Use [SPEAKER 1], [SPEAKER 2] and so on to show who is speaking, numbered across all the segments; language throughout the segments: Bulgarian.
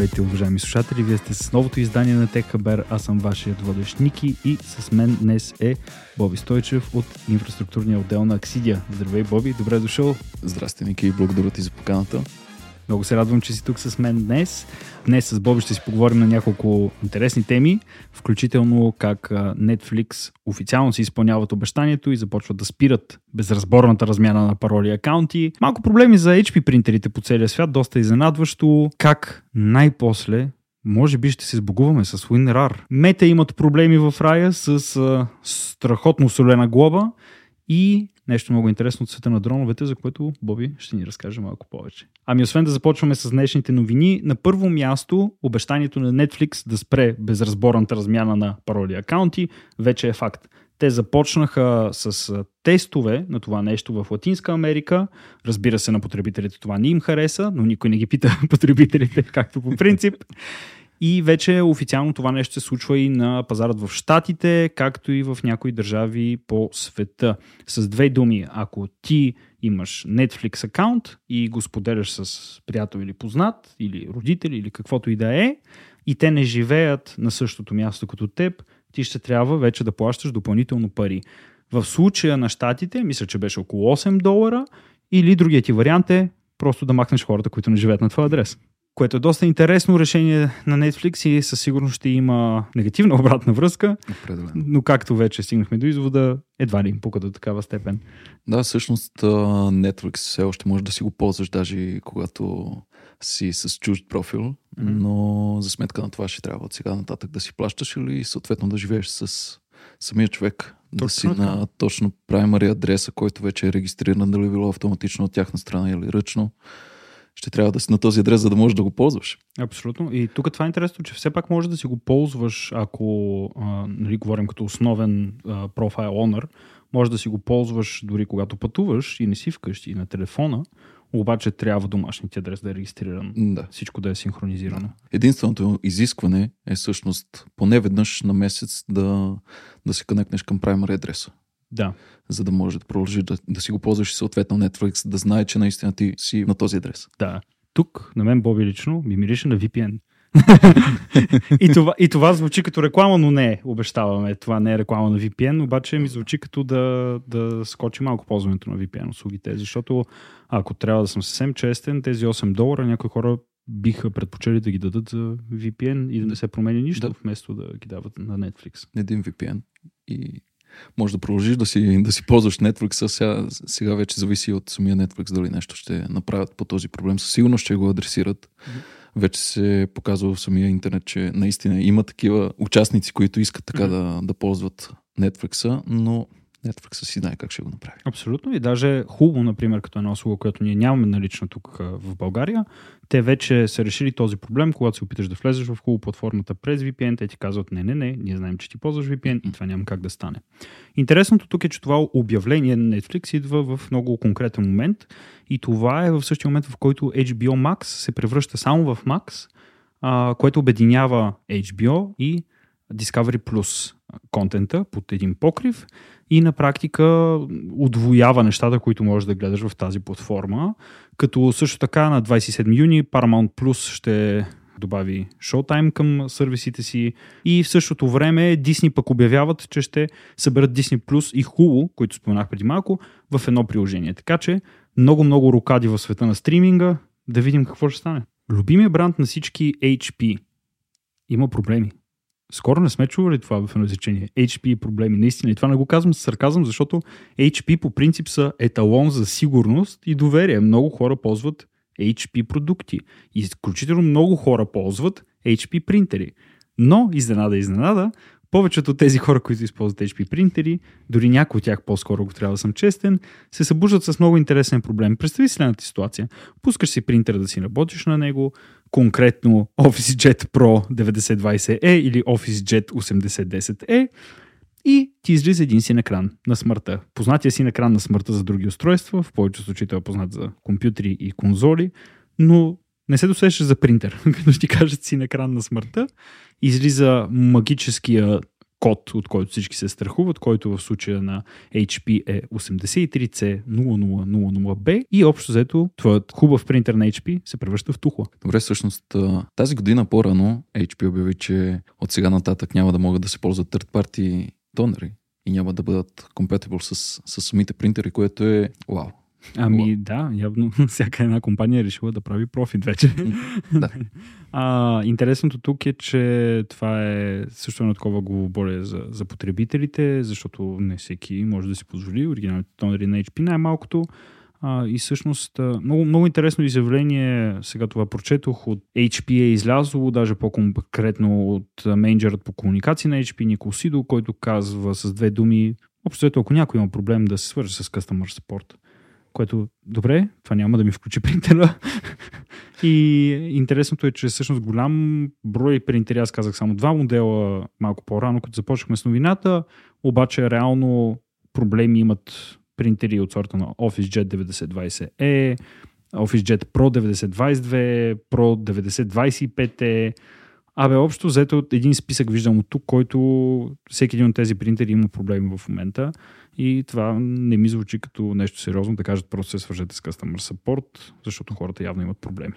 [SPEAKER 1] Здравейте, уважаеми слушатели! Вие сте с новото издание на Техабер. Аз съм вашият водещ Ники и с мен днес е Боби Стойчев от инфраструктурния отдел на Аксидия. Здравей, Боби! Добре дошъл!
[SPEAKER 2] Здрасти, Ники, благодаря ти за поканата.
[SPEAKER 1] Много се радвам, че си тук с мен днес. Днес с Боби ще си поговорим на няколко интересни теми, включително как Netflix официално си изпълняват обещанието и започват да спират безразборната размяна на пароли и акаунти. Малко проблеми за HP принтерите по целия свят, доста изненадващо. Как най-после може би ще се сбогуваме с WinRAR. Мета имат проблеми в рая с а, страхотно солена глоба и нещо много интересно от света на дроновете, за което Боби ще ни разкаже малко повече. Ами освен да започваме с днешните новини, на първо място обещанието на Netflix да спре безразборната размяна на пароли акаунти вече е факт. Те започнаха с тестове на това нещо в Латинска Америка. Разбира се, на потребителите това не им хареса, но никой не ги пита потребителите, както по принцип. И вече официално това нещо се случва и на пазарът в Штатите, както и в някои държави по света. С две думи, ако ти имаш Netflix акаунт и го споделяш с приятел или познат, или родители, или каквото и да е, и те не живеят на същото място като теб, ти ще трябва вече да плащаш допълнително пари. В случая на щатите, мисля, че беше около 8 долара, или другият ти вариант е просто да махнеш хората, които не живеят на твой адрес което е доста интересно решение на Netflix и със сигурност ще има негативна обратна връзка.
[SPEAKER 2] Определено.
[SPEAKER 1] Но както вече стигнахме до извода, едва ли им пука до такава степен.
[SPEAKER 2] Да, всъщност Netflix все още може да си го ползваш, даже когато си с чужд профил, mm-hmm. но за сметка на това ще трябва от сега нататък да си плащаш или съответно да живееш с самия човек. Точно да си така. на точно primary адреса, който вече е регистриран, дали било автоматично от тяхна страна или ръчно ще трябва да си на този адрес, за да можеш да го ползваш.
[SPEAKER 1] Абсолютно. И тук това е интересно, че все пак може да си го ползваш, ако а, нали, говорим като основен а, профайл owner, може да си го ползваш дори когато пътуваш и не си вкъщи и на телефона, обаче трябва домашният адрес да е регистриран.
[SPEAKER 2] Да.
[SPEAKER 1] Всичко да е синхронизирано. Да.
[SPEAKER 2] Единственото изискване е всъщност поне веднъж на месец да, да се кънекнеш към primary адреса.
[SPEAKER 1] Да.
[SPEAKER 2] За да може да продължи да, да си го ползваш и съответно Netflix да знае, че наистина ти си на този адрес.
[SPEAKER 1] Да. Тук, на мен Боби лично, ми мирише на VPN. и, това, и това звучи като реклама, но не е, обещаваме. Това не е реклама на VPN, обаче ми звучи като да, да скочи малко ползването на VPN услугите, защото ако трябва да съм съвсем честен, тези 8 долара някои хора биха предпочели да ги дадат за VPN и да не се промени нищо, да. вместо да ги дават на Netflix.
[SPEAKER 2] Един VPN и може да продължиш да си, да си ползваш Netflix, а сега, сега вече зависи от самия Netflix дали нещо ще направят по този проблем. Със сигурност ще го адресират. Mm-hmm. Вече се показва в самия интернет, че наистина има такива участници, които искат така mm-hmm. да, да ползват Netflix, но Netflix си знае как ще го направи.
[SPEAKER 1] Абсолютно. И даже хубаво, например, като една услуга, която ние нямаме налична тук в България, те вече са решили този проблем, когато се опиташ да влезеш в хубаво платформата през VPN, те ти казват не, не, не, ние знаем, че ти ползваш VPN и това няма как да стане. Интересното тук е, че това обявление на Netflix идва в много конкретен момент и това е в същия момент, в който HBO Max се превръща само в Max, а, което обединява HBO и Discovery Plus контента под един покрив и на практика удвоява нещата, които можеш да гледаш в тази платформа. Като също така на 27 юни Paramount Plus ще добави Showtime към сервисите си и в същото време Disney пък обявяват, че ще съберат Disney Plus и Hulu, които споменах преди малко, в едно приложение. Така че много-много рукади в света на стриминга, да видим какво ще стане. Любимия бранд на всички HP има проблеми. Скоро не сме чували това в едно изречение. HP проблеми. Наистина. И това не го казвам с сарказъм, защото HP по принцип са еталон за сигурност и доверие. Много хора ползват HP продукти. И изключително много хора ползват HP принтери. Но, изненада, изненада, повечето от тези хора, които използват HP принтери, дори някои от тях по-скоро, ако трябва да съм честен, се събуждат с много интересен проблем. Представи следната ситуация. Пускаш си принтера да си работиш на него, конкретно OfficeJet Pro 9020E или OfficeJet 8010E и ти излиза един син екран на смъртта. Познатия син екран на смъртта за други устройства, в повечето случаи той е познат за компютри и конзоли, но не се досещаш за принтер, като ти кажат син екран на смъртта. Излиза магическия код, от който всички се страхуват, който в случая на HP е 83C0000B и общо взето твоят хубав принтер на HP се превръща в тухла.
[SPEAKER 2] Добре, всъщност тази година по-рано HP обяви, че от сега нататък няма да могат да се ползват third party тонери и няма да бъдат compatible с, с самите принтери, което е вау.
[SPEAKER 1] Ами да, явно всяка една компания е решила да прави профит вече.
[SPEAKER 2] да.
[SPEAKER 1] А, интересното тук е, че това е също едно такова главоболие за, за потребителите, защото не всеки може да си позволи оригиналните тонери на HP най-малкото. А, и всъщност много, много интересно изявление, сега това прочетох, от HP е излязло, даже по-конкретно от менеджерът по комуникации на HP Никол Сидо, който казва с две думи, общо ако някой има проблем да се свърже с Customer Support, което добре, това няма да ми включи принтера. и интересното е, че всъщност голям брой принтери, аз казах само два модела малко по-рано, като започнахме с новината, обаче реално проблеми имат принтери от сорта на OfficeJet 9020E, OfficeJet Pro 9022, Pro 9025E, Абе, общо взето един списък виждам от тук, който всеки един от тези принтери има проблеми в момента и това не ми звучи като нещо сериозно да кажат просто се свържете с Customer Support, защото хората явно имат проблеми.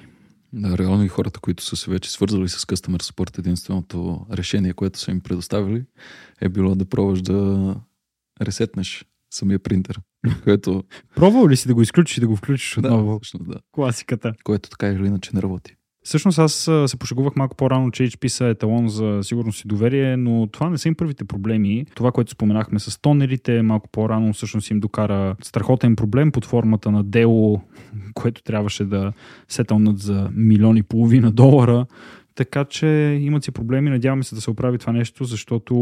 [SPEAKER 2] Да, реално и хората, които са се вече свързали с Customer Support, единственото решение, което са им предоставили, е било да пробваш да ресетнеш самия принтер. Което...
[SPEAKER 1] Пробвал ли си да го изключиш и да го включиш отново?
[SPEAKER 2] Да, всъщност, да.
[SPEAKER 1] Класиката.
[SPEAKER 2] Което така или иначе не работи.
[SPEAKER 1] Всъщност аз се пошегувах малко по-рано, че HP са еталон за сигурност и доверие, но това не са им първите проблеми. Това, което споменахме с тонерите, малко по-рано всъщност им докара страхотен проблем под формата на дело, което трябваше да сетълнат за милиони и половина долара. Така че имат си проблеми. Надяваме се да се оправи това нещо, защото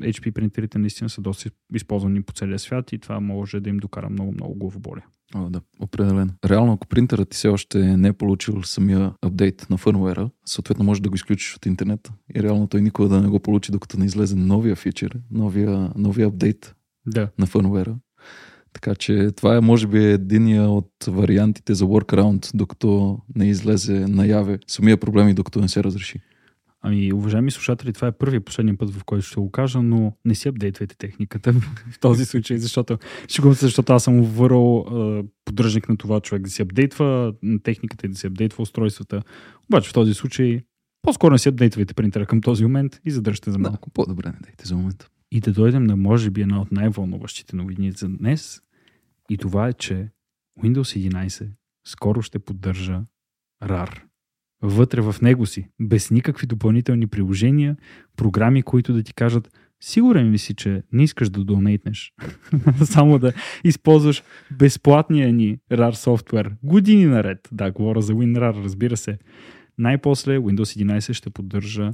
[SPEAKER 1] HP принтерите наистина са доста използвани по целия свят и това може да им докара много-много главоболие.
[SPEAKER 2] О, да, определено. Реално, ако принтерът ти все още не е получил самия апдейт на фърмуера, съответно може да го изключиш от интернет и реално той никога да не го получи, докато не излезе новия фичър, новия, новия апдейт
[SPEAKER 1] да.
[SPEAKER 2] на фърмуера. Така че това е, може би, единия от вариантите за workaround, докато не излезе наяве самия проблем и докато не се разреши.
[SPEAKER 1] Ами, уважаеми слушатели, това е първият последния път, в който ще го кажа, но не си апдейтвайте техниката в този случай, защото ще защото аз съм върл поддръжник на това човек да си апдейтва техниката и да си апдейтва устройствата. Обаче в този случай по-скоро не си апдейтвайте принтера към този момент и задържате за малко.
[SPEAKER 2] Да, по-добре не дайте за момента.
[SPEAKER 1] И да дойдем на може би една от най-вълнуващите новини за днес. И това е, че Windows 11 скоро ще поддържа RAR вътре в него си, без никакви допълнителни приложения, програми, които да ти кажат сигурен ли си, че не искаш да донейтнеш, само да използваш безплатния ни RAR софтуер години наред. Да, говоря за WinRAR, разбира се. Най-после Windows 11 ще поддържа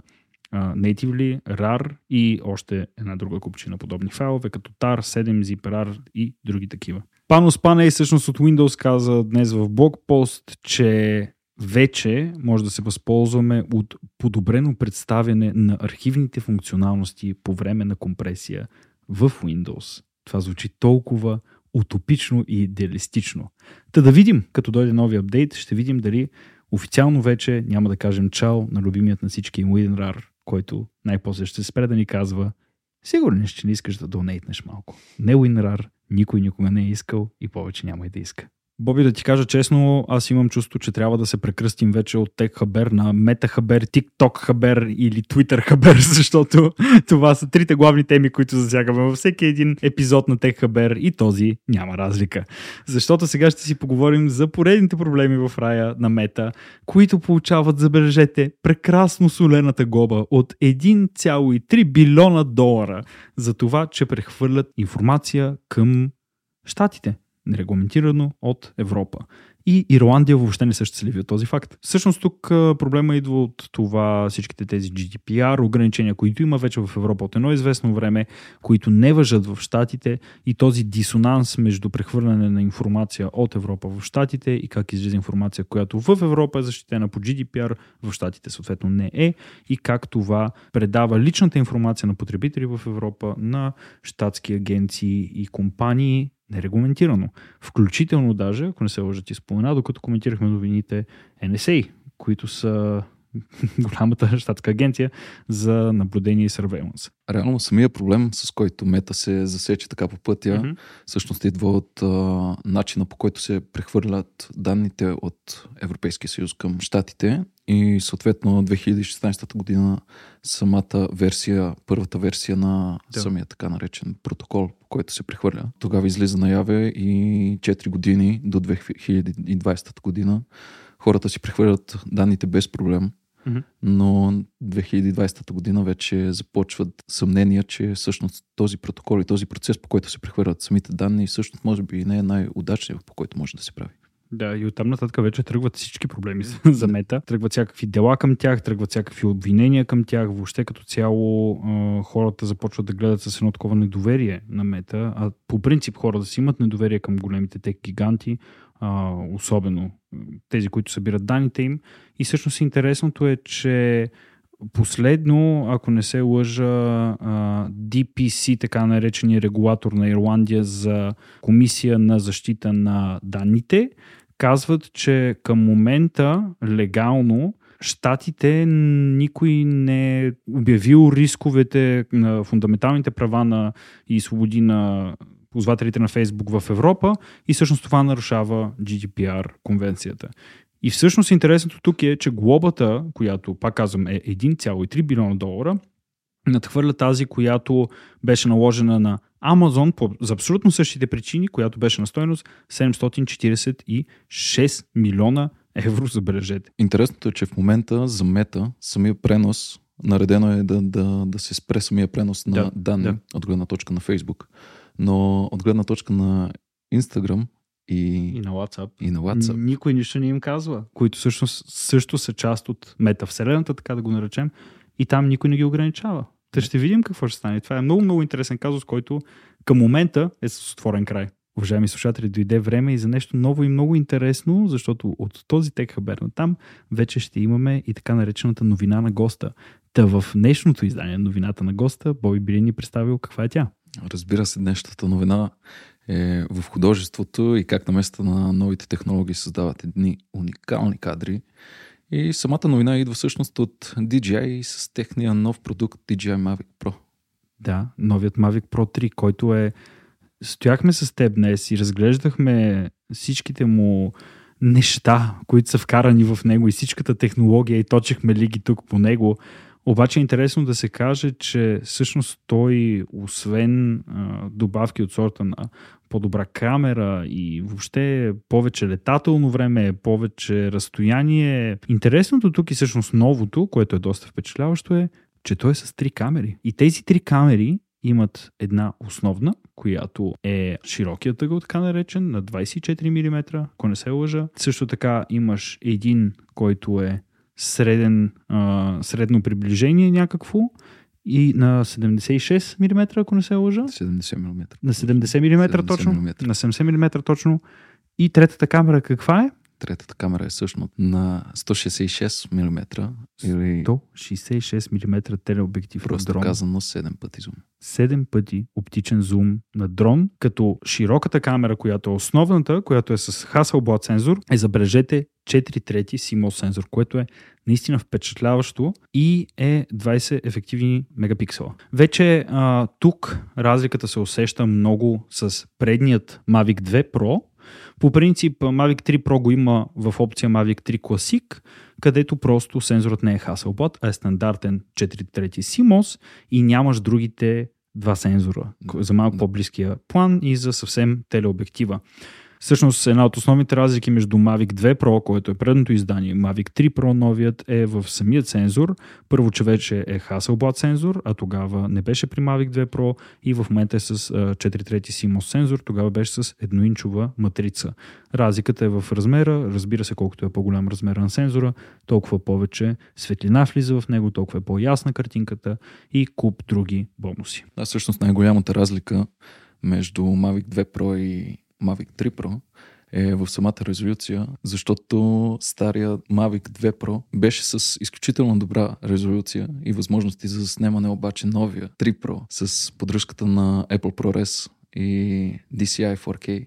[SPEAKER 1] uh, natively RAR и още една друга купчина подобни файлове, като TAR, 7zip, RAR и други такива. Панос Паней всъщност от Windows каза днес в блогпост, че вече може да се възползваме от подобрено представяне на архивните функционалности по време на компресия в Windows. Това звучи толкова утопично и идеалистично. Та да видим, като дойде нови апдейт, ще видим дали официално вече няма да кажем чао на любимият на всички WinRAR, който най-после ще спре да ни казва Сигурен че не искаш да донейтнеш малко. Не WinRAR, никой никога не е искал и повече няма и да иска. Боби, да ти кажа честно, аз имам чувство, че трябва да се прекръстим вече от Tech Хабер на Meta Хабер, TikTok Хабер или Twitter Хабер, защото това са трите главни теми, които засягаме във всеки един епизод на Tech Хабер и този няма разлика. Защото сега ще си поговорим за поредните проблеми в рая на Мета, които получават, забележете, прекрасно солената глоба от 1,3 билиона долара за това, че прехвърлят информация към щатите нерегламентирано от Европа. И Ирландия въобще не са щастливи от този факт. Всъщност тук проблема идва от това всичките тези GDPR, ограничения, които има вече в Европа от едно известно време, които не въжат в Штатите и този дисонанс между прехвърляне на информация от Европа в Штатите и как излиза информация, която в Европа е защитена по GDPR, в Штатите съответно не е и как това предава личната информация на потребители в Европа на щатски агенции и компании нерегламентирано. Включително даже, ако не се лъжа ти спомена, докато коментирахме новините NSA, които са голямата щатска агенция за наблюдение и surveillance.
[SPEAKER 2] Реално самия проблем, с който мета се засече така по пътя, mm-hmm. всъщност идва от а, начина по който се прехвърлят данните от Европейския съюз към щатите и съответно 2016 година самата версия, първата версия на да. самия така наречен протокол, по който се прехвърля, тогава излиза наяве и 4 години до 2020 година хората си прехвърлят данните без проблем. Но 2020 година вече започват съмнения, че всъщност този протокол и този процес, по който се прехвърлят самите данни, всъщност може би не е най-удачният, по който може да се прави.
[SPEAKER 1] Да, и оттам нататък вече тръгват всички проблеми за мета. Тръгват всякакви дела към тях, тръгват всякакви обвинения към тях. Въобще като цяло хората започват да гледат с едно такова недоверие на мета. А по принцип хората си имат недоверие към големите тек гиганти, особено тези, които събират данните им. И всъщност интересното е, че Последно, ако не се лъжа, DPC, така наречения регулатор на Ирландия за комисия на защита на данните, казват, че към момента легално Штатите никой не е обявил рисковете на фундаменталните права на и свободи на ползвателите на Фейсбук в Европа и всъщност това нарушава GDPR конвенцията. И всъщност интересното тук е, че глобата, която, пак казвам, е 1,3 билиона долара, надхвърля тази, която беше наложена на Amazon по, за абсолютно същите причини, която беше на стоеност 746 милиона евро, забележете.
[SPEAKER 2] Интересното е, че в момента за мета самия пренос наредено е да, да, да се спре самия пренос на да, данни да. от гледна точка на Facebook. Но от гледна точка на Instagram и,
[SPEAKER 1] и на WhatsApp.
[SPEAKER 2] И на WhatsApp.
[SPEAKER 1] Никой нищо не им казва, които всъщност също са част от метавселената, така да го наречем, и там никой не ги ограничава. Та ще видим какво ще стане. Това е много, много интересен казус, който към момента е с отворен край. Уважаеми слушатели, дойде време и за нещо ново и много интересно, защото от този тек хабер на там вече ще имаме и така наречената новина на госта. Та в днешното издание новината на госта Боби Били ни представил каква е тя.
[SPEAKER 2] Разбира се, днешната новина е в художеството и как на места на новите технологии създават едни уникални кадри. И самата новина идва всъщност от DJI с техния нов продукт DJI Mavic Pro.
[SPEAKER 1] Да, новият Mavic Pro 3, който е... Стояхме с теб днес и разглеждахме всичките му неща, които са вкарани в него и всичката технология и точехме лиги тук по него. Обаче е интересно да се каже, че всъщност той, освен а, добавки от сорта на по-добра камера и въобще повече летателно време, повече разстояние. Интересното тук и всъщност новото, което е доста впечатляващо е, че той е с три камери. И тези три камери имат една основна, която е широкият ъгъл, така наречен, на 24 мм, ако не се лъжа. Също така имаш един, който е среден, а, средно приближение някакво и на 76 мм, ако не се лъжа.
[SPEAKER 2] 70 мм.
[SPEAKER 1] На 70 мм 70 точно. Mm. На 70 мм точно. И третата камера каква е?
[SPEAKER 2] Третата камера е всъщност на 166 мм.
[SPEAKER 1] Или... 166 мм телеобектив
[SPEAKER 2] Просто дрон. казано 7 пъти зум.
[SPEAKER 1] 7 пъти оптичен зум на дрон, като широката камера, която е основната, която е с Hasselblad сензор, е забележете 4 трети CMOS сензор, което е наистина впечатляващо и е 20 ефективни мегапиксела. Вече а, тук разликата се усеща много с предният Mavic 2 Pro, по принцип, Mavic 3 Pro го има в опция Mavic 3 Classic, където просто сензорът не е Hasselblad, а е стандартен 4 трети CMOS и нямаш другите два сензора за малко по-близкия план и за съвсем телеобектива. Всъщност една от основните разлики между Mavic 2 Pro, което е предното издание, Mavic 3 Pro новият е в самият сензор. Първо, че вече е Hasselblad сензор, а тогава не беше при Mavic 2 Pro и в момента е с 4 трети CMOS сензор, тогава беше с едноинчова матрица. Разликата е в размера, разбира се, колкото е по-голям размер на сензора, толкова повече светлина влиза в него, толкова е по-ясна картинката и куп други бонуси.
[SPEAKER 2] Да, всъщност най-голямата разлика между Mavic 2 Pro и Mavic 3 Pro е в самата резолюция, защото стария Mavic 2 Pro беше с изключително добра резолюция и възможности за снимане, обаче новия 3 Pro с поддръжката на Apple ProRes и DCI 4K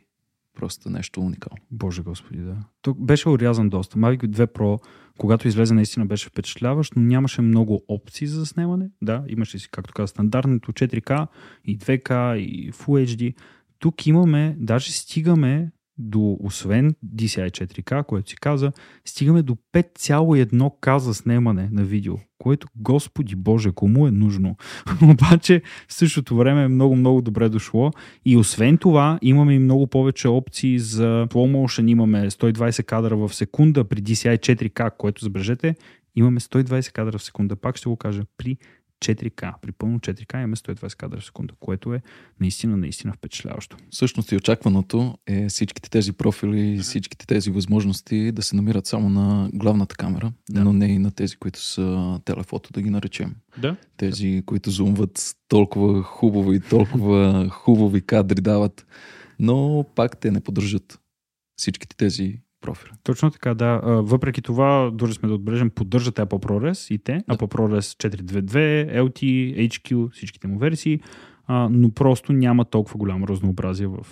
[SPEAKER 2] просто нещо уникално.
[SPEAKER 1] Боже господи, да. Тук беше урязан доста. Mavic 2 Pro, когато излезе, наистина беше впечатляващ, но нямаше много опции за заснемане. Да, имаше си, както каза, стандартното 4K и 2K и Full HD. Тук имаме, даже стигаме до, освен DCI 4K, което си каза, стигаме до 5,1K за снимане на видео, което, господи боже, кому е нужно. Обаче, в същото време е много-много добре дошло. И освен това, имаме и много повече опции за slow motion, имаме 120 кадра в секунда при DCI 4K, което забележете, имаме 120 кадра в секунда, пак ще го кажа, при 4К. При пълно 4К имаме 120 кадра в секунда, което е наистина, наистина впечатляващо.
[SPEAKER 2] Всъщност и очакваното е всичките тези профили и всичките тези възможности да се намират само на главната камера, да. но не и на тези, които са телефото, да ги наречем.
[SPEAKER 1] Да.
[SPEAKER 2] Тези, да. които зумват толкова хубаво и толкова хубави кадри дават, но пак те не поддържат всичките тези профили.
[SPEAKER 1] Точно така, да. Въпреки това, дори сме да отбележим, поддържат Apple ProRes и те. Да. Apple ProRes 422, LT, HQ, всичките му версии, но просто няма толкова голямо разнообразие в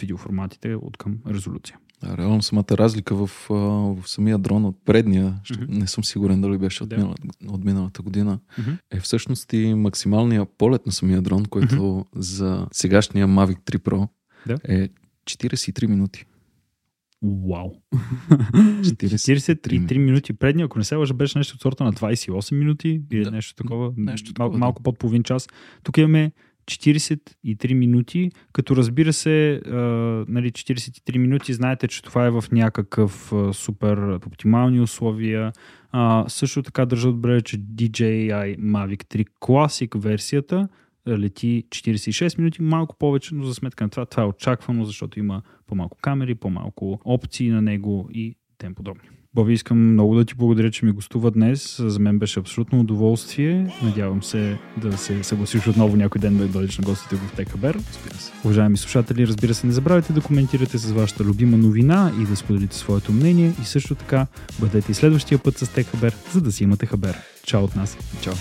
[SPEAKER 1] видеоформатите от към резолюция.
[SPEAKER 2] Да, реално самата разлика в, в самия дрон от предния, mm-hmm. не съм сигурен дали беше от, да. от миналата година, mm-hmm. е всъщност и максималния полет на самия дрон, който mm-hmm. за сегашния Mavic 3 Pro да. е 43 минути.
[SPEAKER 1] Вау! 43 минути предни, ако не се лъжа, беше нещо от сорта на 28 минути или да. нещо такова, нещо такова мал, малко под половин час. Тук имаме 43 минути, като разбира се, а, нали, 43 минути, знаете, че това е в някакъв а, супер оптимални условия. А, също така държа отбележа, че DJI Mavic 3 Classic версията лети 46 минути, малко повече, но за сметка на това, това е очаквано, защото има по-малко камери, по-малко опции на него и тем подобни. Боби, искам много да ти благодаря, че ми гостува днес. За мен беше абсолютно удоволствие. Надявам се да се съгласиш отново някой ден да дойдеш на гостите в Техабер. Уважаеми слушатели, разбира се, не забравяйте да коментирате с вашата любима новина и да споделите своето мнение. И също така бъдете и следващия път с Техабер, за да си имате хабер. Чао от нас.
[SPEAKER 2] Чао.